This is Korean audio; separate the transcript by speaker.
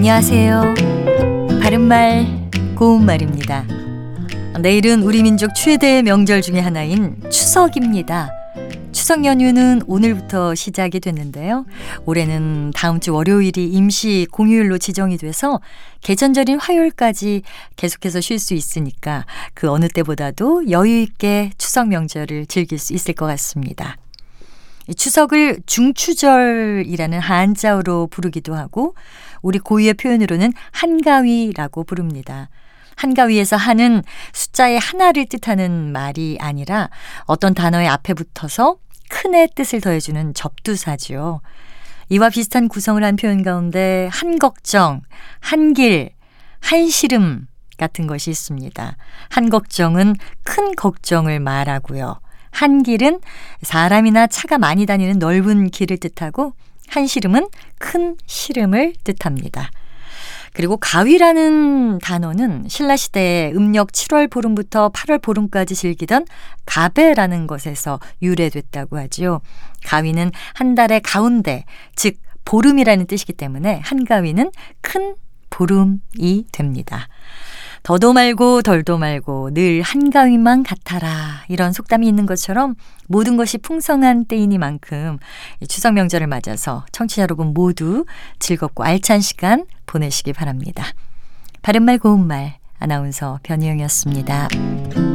Speaker 1: 안녕하세요. 바른말, 고운말입니다. 내일은 우리 민족 최대 명절 중의 하나인 추석입니다. 추석 연휴는 오늘부터 시작이 됐는데요. 올해는 다음 주 월요일이 임시 공휴일로 지정이 돼서 개천절인 화요일까지 계속해서 쉴 수 있으니까 그 어느 때보다도 여유 있게 추석 명절을 즐길 수 있을 것 같습니다. 추석을 중추절이라는 한자어로 부르기도 하고 우리 고유의 표현으로는 한가위라고 부릅니다. 한가위에서 한은 숫자의 하나를 뜻하는 말이 아니라 어떤 단어의 앞에 붙어서 큰의 뜻을 더해주는 접두사지요. 이와 비슷한 구성을 한 표현 가운데 한걱정, 한길, 한시름 같은 것이 있습니다. 한걱정은 큰 걱정을 말하고요. 한 길은 사람이나 차가 많이 다니는 넓은 길을 뜻하고 한 시름은 큰 시름을 뜻합니다. 그리고 가위라는 단어는 신라 시대에 음력 7월 보름부터 8월 보름까지 즐기던 가배라는 것에서 유래됐다고 하지요. 가위는 한 달의 가운데, 즉, 보름이라는 뜻이기 때문에 한가위는 큰 보름이 됩니다. 더도 말고 덜도 말고 늘 한가위만 같아라. 이런 속담이 있는 것처럼 모든 것이 풍성한 때이니만큼 추석 명절을 맞아서 청취자 여러분 모두 즐겁고 알찬 시간 보내시기 바랍니다. 바른말 고운말 아나운서 변희영이었습니다.